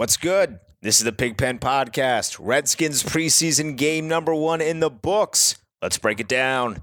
What's good? This is the Pigpen Podcast. Redskins preseason game number one in the books. Let's break it down.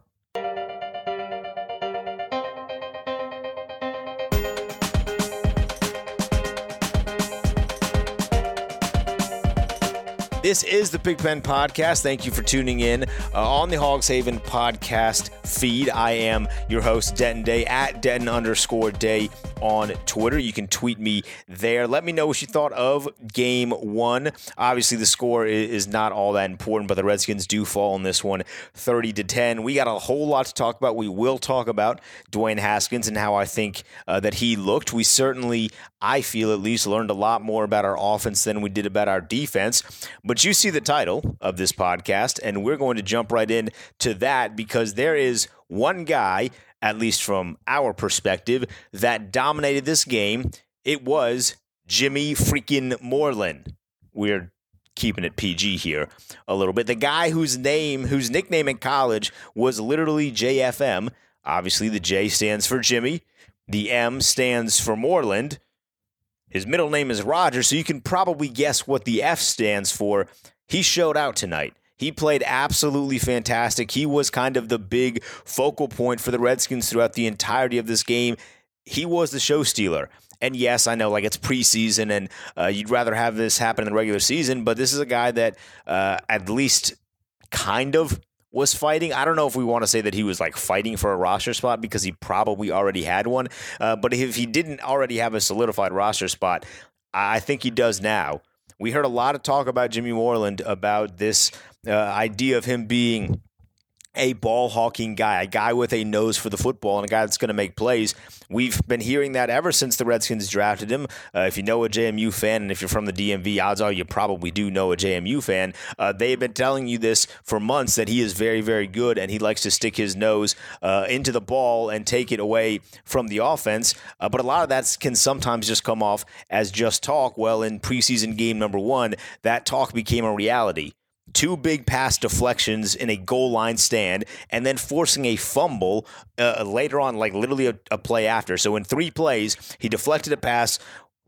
This is the Pigpen Podcast. Thank you for tuning in uh, on the Hogs Haven podcast feed. I am your host, Denton Day, at Denton underscore Day on Twitter. You can tweet me there. Let me know what you thought of game one. Obviously, the score is not all that important, but the Redskins do fall in this one 30 to 10. We got a whole lot to talk about. We will talk about Dwayne Haskins and how I think uh, that he looked. We certainly, I feel at least, learned a lot more about our offense than we did about our defense. But you see the title of this podcast, and we're going to jump right in to that because there is one guy, at least from our perspective, that dominated this game. It was Jimmy freaking Moreland. We're keeping it PG here a little bit. The guy whose name, whose nickname in college was literally JFM. Obviously, the J stands for Jimmy, the M stands for Moreland. His middle name is Roger, so you can probably guess what the F stands for. He showed out tonight. He played absolutely fantastic. He was kind of the big focal point for the Redskins throughout the entirety of this game. He was the show stealer. And yes, I know like it's preseason and uh, you'd rather have this happen in the regular season, but this is a guy that uh, at least kind of was fighting. I don't know if we want to say that he was like fighting for a roster spot because he probably already had one. Uh, but if he didn't already have a solidified roster spot, I think he does now. We heard a lot of talk about Jimmy Moreland about this uh, idea of him being a ball hawking guy, a guy with a nose for the football, and a guy that's going to make plays. We've been hearing that ever since the Redskins drafted him. Uh, if you know a JMU fan, and if you're from the DMV, odds are you probably do know a JMU fan. Uh, they've been telling you this for months that he is very, very good, and he likes to stick his nose uh, into the ball and take it away from the offense. Uh, but a lot of that can sometimes just come off as just talk. Well, in preseason game number one, that talk became a reality two big pass deflections in a goal line stand, and then forcing a fumble uh, later on, like literally a, a, play after. So in three plays, he deflected a pass,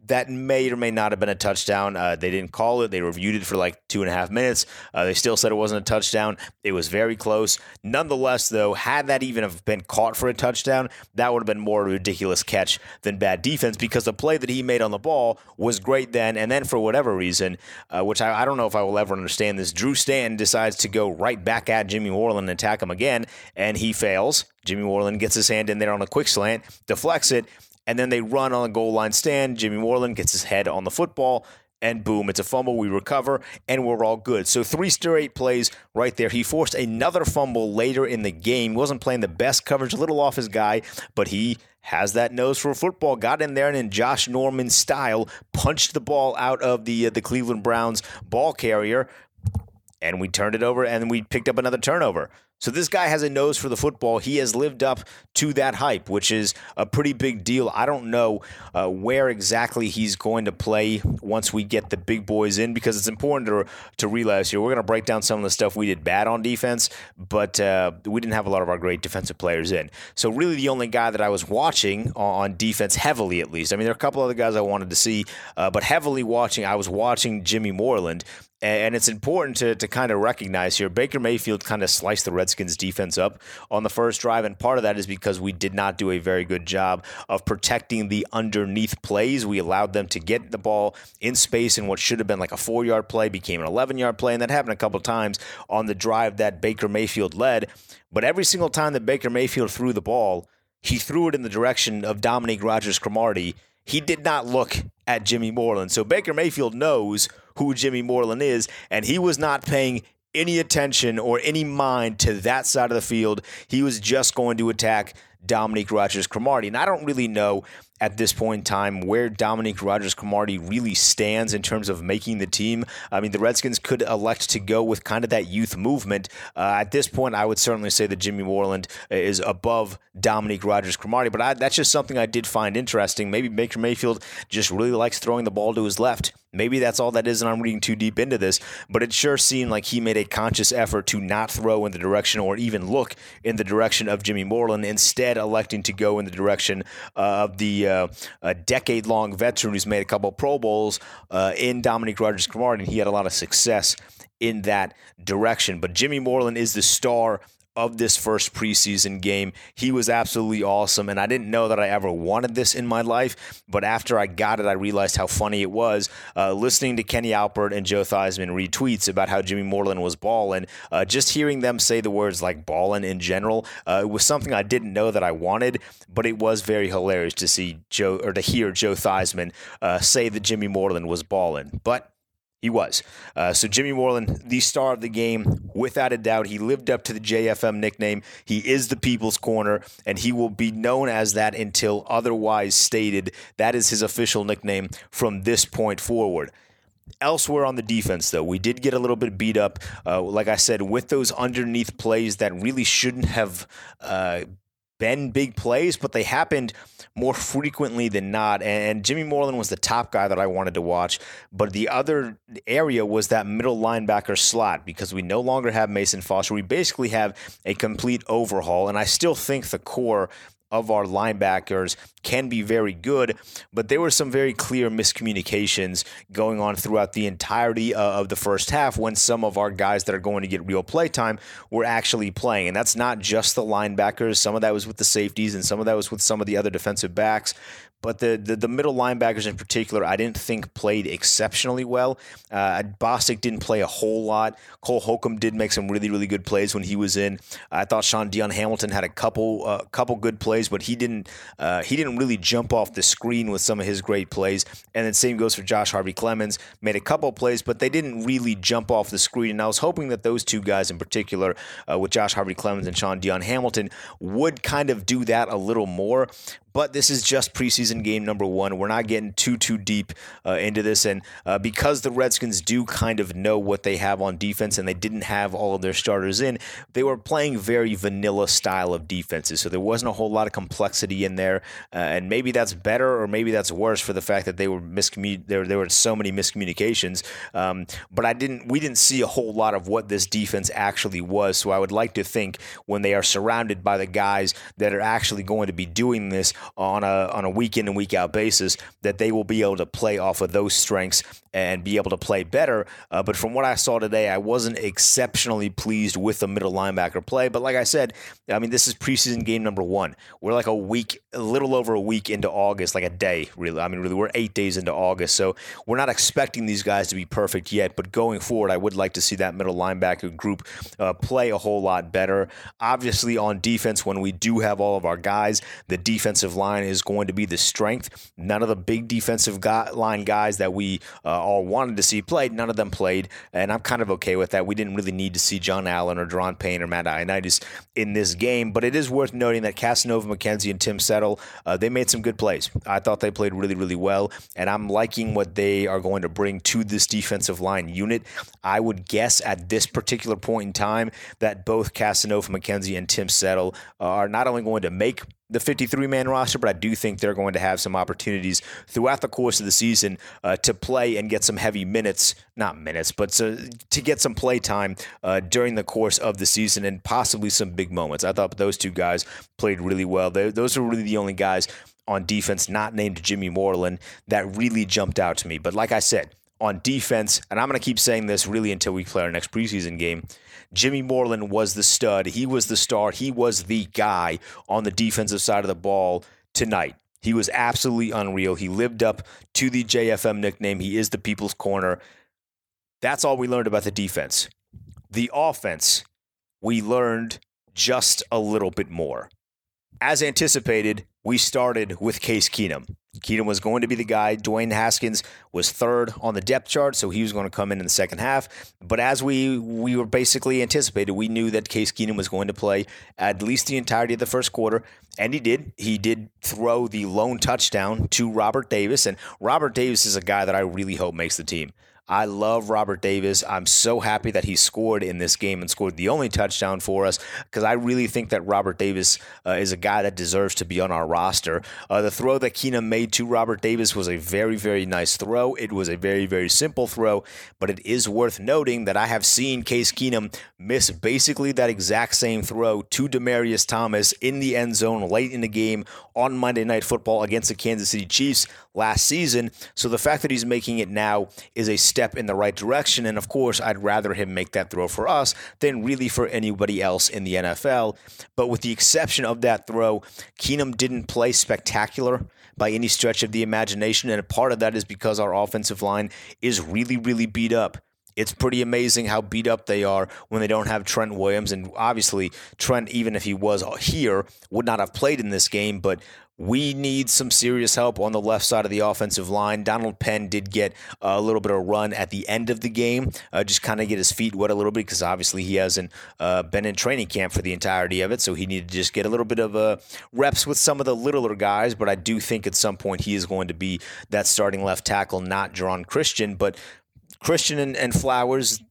that may or may not have been a touchdown. Uh, they didn't call it. They reviewed it for like two and a half minutes. Uh, they still said it wasn't a touchdown. It was very close. Nonetheless, though, had that even have been caught for a touchdown, that would have been more ridiculous catch than bad defense because the play that he made on the ball was great then. And then for whatever reason, uh, which I, I, don't know if I will ever understand this, Drew Stanton decides to go right back at Jimmy Moreland and attack him again, and he fails. Jimmy Moreland gets his hand in there on a quick slant, deflects it, and then they run on a goal line stand. Jimmy Moreland gets his head on the football, and boom, it's a fumble. We recover, and we're all good. So three straight plays right there. He forced another fumble later in the game. Wasn't playing the best coverage, a little off his guy, but he has that nose for football. Got in there and in Josh Norman style, punched the ball out of the uh, the Cleveland Browns ball carrier, and we turned it over, and we picked up another turnover. So this guy has a nose for the football. He has lived up to that hype, which is a pretty big deal. I don't know uh, where exactly he's going to play once we get the big boys in because it's important to, to realize here. We're going to break down some of the stuff we did bad on defense, but uh, we didn't have a lot of our great defensive players in. So really the only guy that I was watching on defense heavily at least. I mean, there are a couple other guys I wanted to see, uh, but heavily watching, I was watching Jimmy Moreland and it's important to, to kind of recognize here Baker Mayfield kind of sliced the Redskins defense up on the first drive. And part of that is because we did not do a very good job of protecting the underneath plays. We allowed them to get the ball in space in what should have been like a four yard play, became an 11 yard play. And that happened a couple times on the drive that Baker Mayfield led. But every single time that Baker Mayfield threw the ball, he threw it in the direction of Dominique Rodgers Cromartie. He did not look at Jimmy Moreland. So Baker Mayfield knows who Jimmy Moreland is, and he was not paying any attention or any mind to that side of the field. He was just going to attack Dominique Rodgers Cromartie. And I don't really know at this point in time where Dominique Rodgers Cromartie really stands in terms of making the team. I mean, the Redskins could elect to go with kind of that youth movement. Uh, at this point, I would certainly say that Jimmy Moreland is above Dominique Rodgers Cromartie, but I, that's just something I did find interesting. Maybe Baker Mayfield just really likes throwing the ball to his left Maybe that's all that is, and I'm reading too deep into this, but it sure seemed like he made a conscious effort to not throw in the direction or even look in the direction of Jimmy Moreland, instead, electing to go in the direction uh, of the uh, decade long veteran who's made a couple Pro Bowls uh, in Dominique Rodgers Cromartie, and he had a lot of success in that direction. But Jimmy Moreland is the star of this first preseason game. He was absolutely awesome, and I didn't know that I ever wanted this in my life. But after I got it, I realized how funny it was. Uh, listening to Kenny Albert and Joe Theismann read tweets about how Jimmy Moreland was balling, uh, just hearing them say the words like balling in general, uh, it was something I didn't know that I wanted, but it was very hilarious to see Joe or to hear Joe Theismann uh, say that Jimmy Moreland was balling. But he was. Uh, so Jimmy Moreland, the star of the game, without a doubt, he lived up to the JFM nickname. He is the people's corner, and he will be known as that until otherwise stated. That is his official nickname from this point forward. Elsewhere on the defense, though, we did get a little bit beat up. Uh, like I said, with those underneath plays that really shouldn't have uh, been big plays, but they happened more frequently than not. And Jimmy Moreland was the top guy that I wanted to watch. But the other area was that middle linebacker slot because we no longer have Mason Foster. We basically have a complete overhaul. And I still think the core of our linebackers can be very good, but there were some very clear miscommunications going on throughout the entirety uh, of the first half when some of our guys that are going to get real play time were actually playing. And that's not just the linebackers, some of that was with the safeties, and some of that was with some of the other defensive backs. But the, the, the middle linebackers in particular, I didn't think played exceptionally well. Uh, Bostic didn't play a whole lot. Cole Holcomb did make some really really good plays when he was in. I thought Shaun Dion Hamilton had a couple uh, couple good plays, but he didn't uh, he didn't really jump off the screen with some of his great plays. And then same goes for Josh Harvey Clemons. Made a couple plays, but they didn't really jump off the screen. And I was hoping that those two guys in particular, uh, with Josh Harvey Clemons and Shaun Dion Hamilton, would kind of do that a little more. But this is just preseason game number one. We're not getting too too deep uh, into this, and uh, because the Redskins do kind of know what they have on defense, and they didn't have all of their starters in, they were playing very vanilla style of defenses. So there wasn't a whole lot of complexity in there, uh, and maybe that's better or maybe that's worse for the fact that they were miscommun- there. There were so many miscommunications. Um, but I didn't. We didn't see a whole lot of what this defense actually was. So I would like to think when they are surrounded by the guys that are actually going to be doing this on a on a week in and week out basis that they will be able to play off of those strengths and be able to play better. Uh, but from what I saw today, I wasn't exceptionally pleased with the middle linebacker play. But like I said, I mean this is preseason game number one. We're like a week, a little over a week into August, like a day really. I mean really, we're eight days into August, so we're not expecting these guys to be perfect yet. But going forward, I would like to see that middle linebacker group uh, play a whole lot better. Obviously, on defense, when we do have all of our guys, the defensive line is going to be the strength. None of the big defensive line guys that we uh, all wanted to see played, none of them played, and I'm kind of okay with that. We didn't really need to see John Allen or Da'Ron Payne or Matt Ioannidis in this game, but it is worth noting that Casanova McKenzie and Tim Settle, uh, they made some good plays. I thought they played really, really well, and I'm liking what they are going to bring to this defensive line unit. I would guess at this particular point in time that both Casanova McKenzie and Tim Settle are not only going to make the 53 man roster, but I do think they're going to have some opportunities throughout the course of the season uh, to play and get some heavy minutes, not minutes, but to, to get some play time uh, during the course of the season and possibly some big moments. I thought those two guys played really well. They, those are really the only guys on defense not named Jimmy Moreland that really jumped out to me. But like I said, on defense, and I'm going to keep saying this really until we play our next preseason game. Jimmy Moreland was the stud. He was the star. He was the guy on the defensive side of the ball tonight. He was absolutely unreal. He lived up to the JFM nickname. He is the people's corner. That's all we learned about the defense. The offense, we learned just a little bit more. As anticipated, we started with Case Keenum. Keenum was going to be the guy. Dwayne Haskins was third on the depth chart, so he was going to come in in the second half. But as we we were basically anticipated, we knew that Case Keenum was going to play at least the entirety of the first quarter, and he did. He did throw the lone touchdown to Robert Davis, and Robert Davis is a guy that I really hope makes the team. I love Robert Davis. I'm so happy that he scored in this game and scored the only touchdown for us because I really think that Robert Davis uh, is a guy that deserves to be on our roster. Uh, the throw that Keenum made to Robert Davis was a very, very nice throw. It was a very, very simple throw, but it is worth noting that I have seen Case Keenum miss basically that exact same throw to Demaryius Thomas in the end zone late in the game on Monday Night Football against the Kansas City Chiefs last season. So the fact that he's making it now is a step in the right direction. And of course, I'd rather him make that throw for us than really for anybody else in the NFL. But with the exception of that throw, Keenum didn't play spectacular by any stretch of the imagination. And a part of that is because our offensive line is really, really beat up. It's pretty amazing how beat up they are when they don't have Trent Williams. And obviously, Trent, even if he was here, would not have played in this game. But we need some serious help on the left side of the offensive line. Donald Penn did get a little bit of a run at the end of the game, uh, just kind of get his feet wet a little bit because obviously he hasn't uh, been in training camp for the entirety of it. So he needed to just get a little bit of uh, reps with some of the littler guys. But I do think at some point he is going to be that starting left tackle, not Geron Christian. But Christian and, and Flowers,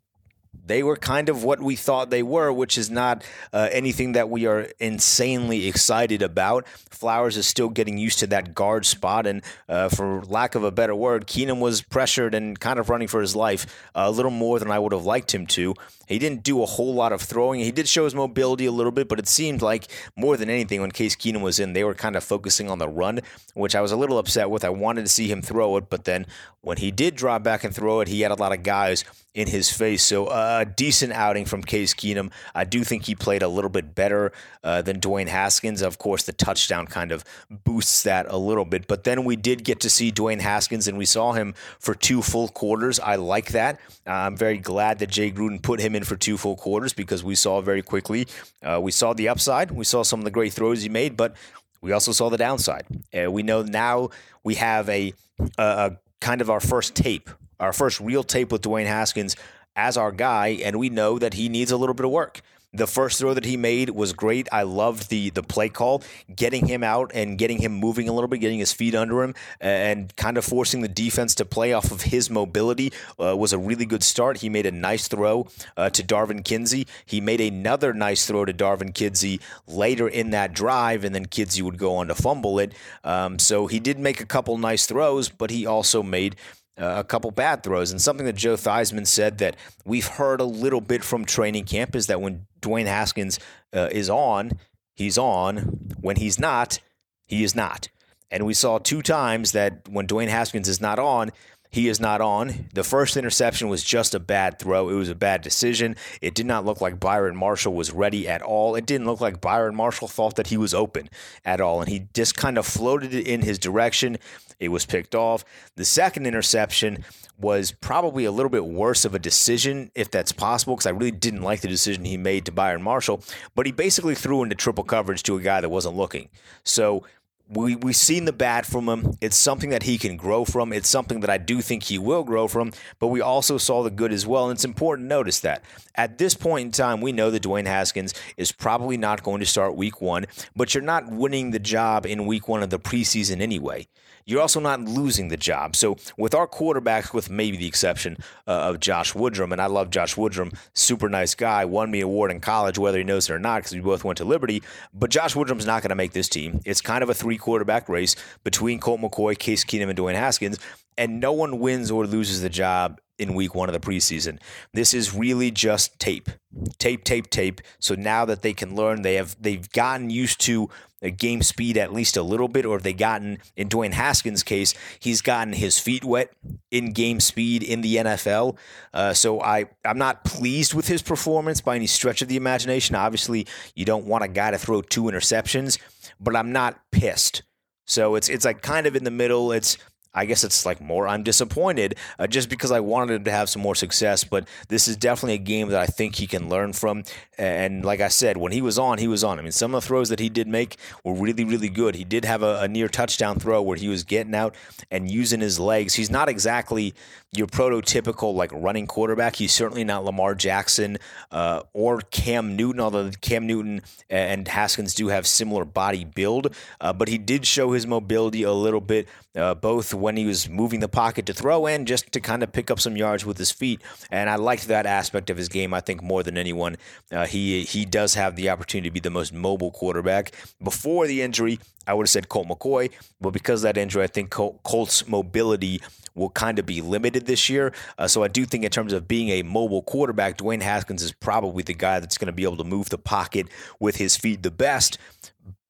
they were kind of what we thought they were, which is not uh, anything that we are insanely excited about. Flowers is still getting used to that guard spot, and uh, for lack of a better word, Keenum was pressured and kind of running for his life a little more than I would have liked him to. He didn't do a whole lot of throwing. He did show his mobility a little bit, but it seemed like more than anything, when Case Keenum was in, they were kind of focusing on the run, which I was a little upset with. I wanted to see him throw it, but then when he did drop back and throw it, he had a lot of guys in his face. So uh, a decent outing from Case Keenum. I do think he played a little bit better uh, than Dwayne Haskins. Of course, the touchdown kind of boosts that a little bit. But then we did get to see Dwayne Haskins, and we saw him for two full quarters. I like that. I'm very glad that Jay Gruden put him in for two full quarters because we saw very quickly. Uh, we saw the upside. We saw some of the great throws he made, but we also saw the downside. Uh, we know now we have a, a kind of our first tape our first real tape with Dwayne Haskins as our guy, and we know that he needs a little bit of work. The first throw that he made was great. I loved the the play call, getting him out and getting him moving a little bit, getting his feet under him, and kind of forcing the defense to play off of his mobility uh, was a really good start. He made a nice throw uh, to Darvin Kidsy. He made another nice throw to Darvin Kidsy later in that drive, and then Kidsy would go on to fumble it. Um, so he did make a couple nice throws, but he also made a couple bad throws. And something that Joe Theismann said that we've heard a little bit from training camp is that when Dwayne Haskins uh, is on, he's on. When he's not, he is not. And we saw two times that when Dwayne Haskins is not on, he is not on. The first interception was just a bad throw. It was a bad decision. It did not look like Byron Marshall was ready at all. It didn't look like Byron Marshall thought that he was open at all. And he just kind of floated it in his direction. It was picked off. The second interception was probably a little bit worse of a decision, if that's possible, because I really didn't like the decision he made to Byron Marshall. But he basically threw into triple coverage to a guy that wasn't looking. So we we've seen the bad from him. It's something that he can grow from. It's something that I do think he will grow from. But we also saw the good as well, and it's important to notice that at this point in time, we know that Dwayne Haskins is probably not going to start Week One. But you're not winning the job in Week One of the preseason anyway you're also not losing the job. So with our quarterbacks, with maybe the exception uh, of Josh Woodrum, and I love Josh Woodrum, super nice guy, won me award in college, whether he knows it or not, because we both went to Liberty. But Josh Woodrum's not going to make this team. It's kind of a three quarterback race between Colt McCoy, Case Keenum, and Dwayne Haskins, and no one wins or loses the job in week one of the preseason. This is really just tape, tape, tape, tape. So now that they can learn, they have they've gotten used to game speed at least a little bit, or if they gotten in Dwayne Haskins' case, he's gotten his feet wet in game speed in the NFL. Uh, so I I'm not pleased with his performance by any stretch of the imagination. Obviously, you don't want a guy to throw two interceptions, but I'm not pissed. So it's it's like kind of in the middle. It's I guess it's like more I'm disappointed uh, just because I wanted him to have some more success. But this is definitely a game that I think he can learn from. And like I said, when he was on, he was on. I mean, some of the throws that he did make were really, really good. He did have a, a near touchdown throw where he was getting out and using his legs. He's not exactly your prototypical like running quarterback. He's certainly not Lamar Jackson uh, or Cam Newton, although Cam Newton and Haskins do have similar body build. Uh, but he did show his mobility a little bit, uh, both when he was moving the pocket to throw in, just to kind of pick up some yards with his feet. And I liked that aspect of his game, I think, more than anyone. Uh, he, he does have the opportunity to be the most mobile quarterback. Before the injury, I would have said Colt McCoy, but because that injury, I think Colt's mobility will kind of be limited this year. Uh, so I do think, in terms of being a mobile quarterback, Dwayne Haskins is probably the guy that's going to be able to move the pocket with his feet the best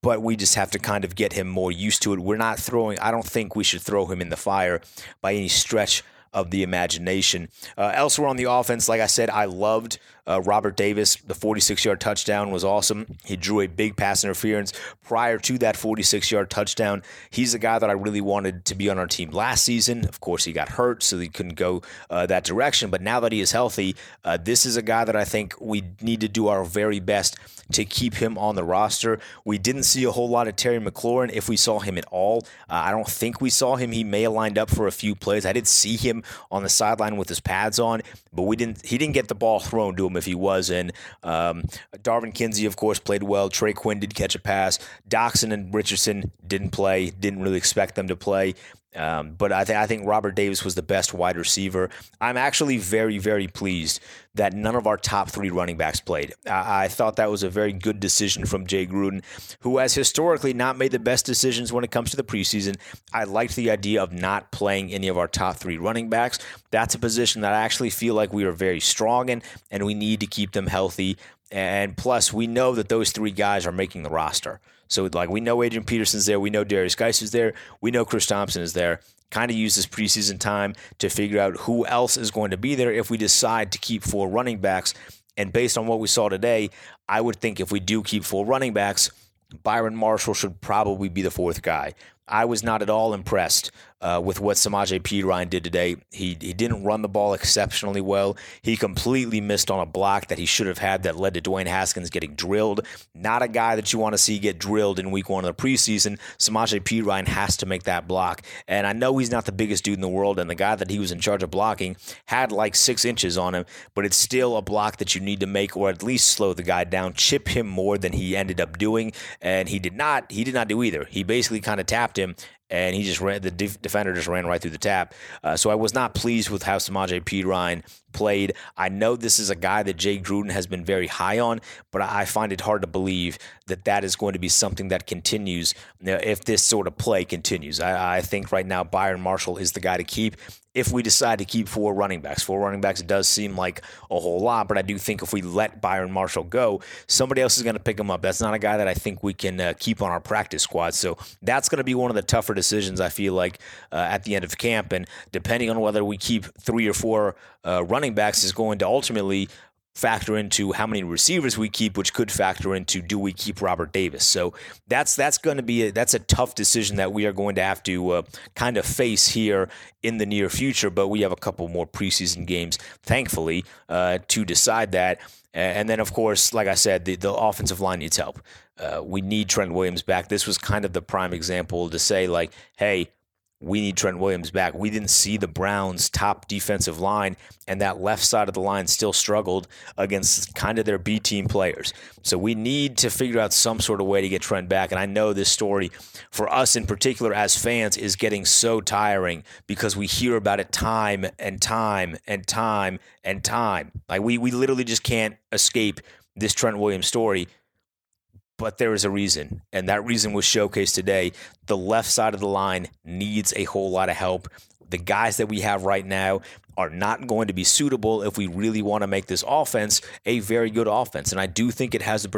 but we just have to kind of get him more used to it. We're not throwing, I don't think we should throw him in the fire by any stretch of the imagination. Uh, elsewhere on the offense, like I said, I loved uh, Robert Davis, the 46 yard touchdown was awesome. He drew a big pass interference prior to that 46 yard touchdown. He's a guy that I really wanted to be on our team last season. Of course, he got hurt, so he couldn't go uh, that direction. But now that he is healthy, uh, this is a guy that I think we need to do our very best to keep him on the roster. We didn't see a whole lot of Terry McLaurin if we saw him at all. Uh, I don't think we saw him. He may have lined up for a few plays. I did see him on the sideline with his pads on, but we didn't. He didn't get the ball thrown to him if he was in. Um, Darvin Kidsy, of course, played well. Trey Quinn did catch a pass. Doctson and Richardson didn't play. Didn't really expect them to play. Um, but I, th- I think Robert Davis was the best wide receiver. I'm actually very, very pleased that none of our top three running backs played. I, I thought that was a very good decision from Jay Gruden, who has historically not made the best decisions when it comes to the preseason. I liked the idea of not playing any of our top three running backs. That's a position that I actually feel like we are very strong in, and we need to keep them healthy. And plus, we know that those three guys are making the roster. So like we know Adrian Peterson's there, we know Darius Guice is there, we know Chris Thompson is there. Kind of use this preseason time to figure out who else is going to be there if we decide to keep four running backs. And based on what we saw today, I would think if we do keep four running backs, Byron Marshall should probably be the fourth guy. I was not at all impressed uh, with what Samaje Perine did today. He, he didn't run the ball exceptionally well. He completely missed on a block that he should have had that led to Dwayne Haskins getting drilled. Not a guy that you want to see get drilled in week one of the preseason. Samaje Perine has to make that block. And I know he's not the biggest dude in the world, and the guy that he was in charge of blocking had like six inches on him, but it's still a block that you need to make or at least slow the guy down, chip him more than he ended up doing. And he did not, he did not do either. He basically kind of tapped him and he just ran the def- defender just ran right through the tap. Uh, so I was not pleased with how Samaje Perine played. I know this is a guy that Jay Gruden has been very high on, but I find it hard to believe that that is going to be something that continues if this sort of play continues. I, I think right now Byron Marshall is the guy to keep if we decide to keep four running backs. Four running backs does seem like a whole lot, but I do think if we let Byron Marshall go, somebody else is going to pick him up. That's not a guy that I think we can uh, keep on our practice squad. So that's going to be one of the tougher decisions I feel like uh, at the end of camp. And depending on whether we keep three or four uh, running backs is going to ultimately factor into how many receivers we keep, which could factor into do we keep Robert Davis. So that's that's going to be a, that's a tough decision that we are going to have to uh, kind of face here in the near future. But we have a couple more preseason games, thankfully, uh, to decide that. And then, of course, like I said, the, the offensive line needs help. Uh, we need Trent Williams back. This was kind of the prime example to say, like, hey, we need Trent Williams back. We didn't see the Browns' top defensive line, and that left side of the line still struggled against kind of their B team players. So we need to figure out some sort of way to get Trent back. And I know this story, for us in particular as fans, is getting so tiring because we hear about it time and time and time and time. Like we, we literally just can't escape this Trent Williams story but there is a reason, and that reason was showcased today. The left side of the line needs a whole lot of help. The guys that we have right now are not going to be suitable if we really want to make this offense a very good offense. And I do think it has the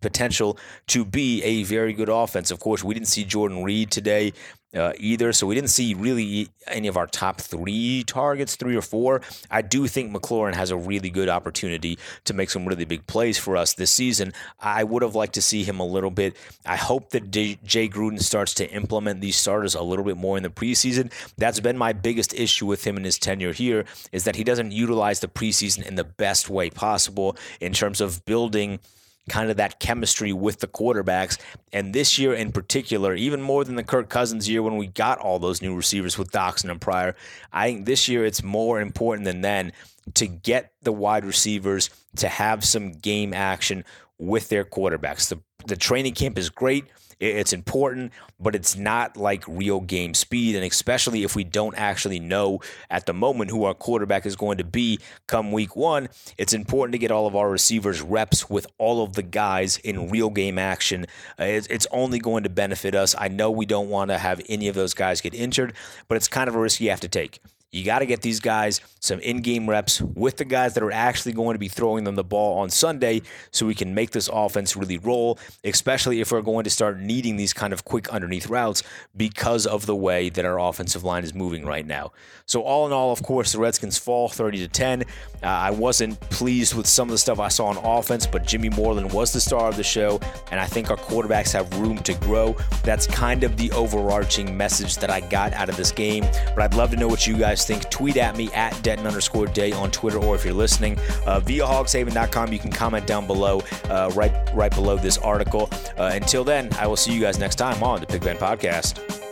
potential to be a very good offense. Of course, we didn't see Jordan Reed today uh, either. So we didn't see really any of our top three targets, three or four. I do think McLaurin has a really good opportunity to make some really big plays for us this season. I would have liked to see him a little bit. I hope that D- Jay Gruden starts to implement these starters a little bit more in the preseason. That's been my biggest issue with him in his tenure here is that he doesn't utilize the preseason in the best way possible in terms of building – kind of that chemistry with the quarterbacks. And this year in particular, even more than the Kirk Cousins year when we got all those new receivers with Doctson and Pryor, I think this year it's more important than then to get the wide receivers to have some game action with their quarterbacks. The, the training camp is great. It's important, but it's not like real game speed. And especially if we don't actually know at the moment who our quarterback is going to be come week one, it's important to get all of our receivers reps with all of the guys in real game action. Uh, it's only going to benefit us. I know we don't want to have any of those guys get injured, but it's kind of a risk you have to take. You got to get these guys some in game reps with the guys that are actually going to be throwing them the ball on Sunday so we can make this offense really roll, especially if we're going to start needing these kind of quick underneath routes because of the way that our offensive line is moving right now. So, all in all, of course, the Redskins fall 30 to 10. Uh, I wasn't pleased with some of the stuff I saw on offense, but Jimmy Moreland was the star of the show, and I think our quarterbacks have room to grow. That's kind of the overarching message that I got out of this game. But I'd love to know what you guys guys think. Tweet at me at Denton underscore day on Twitter, or if you're listening uh, via hogshaven.com, you can comment down below, uh, right right below this article. Uh, until then, I will see you guys next time on the Pig Pen Podcast.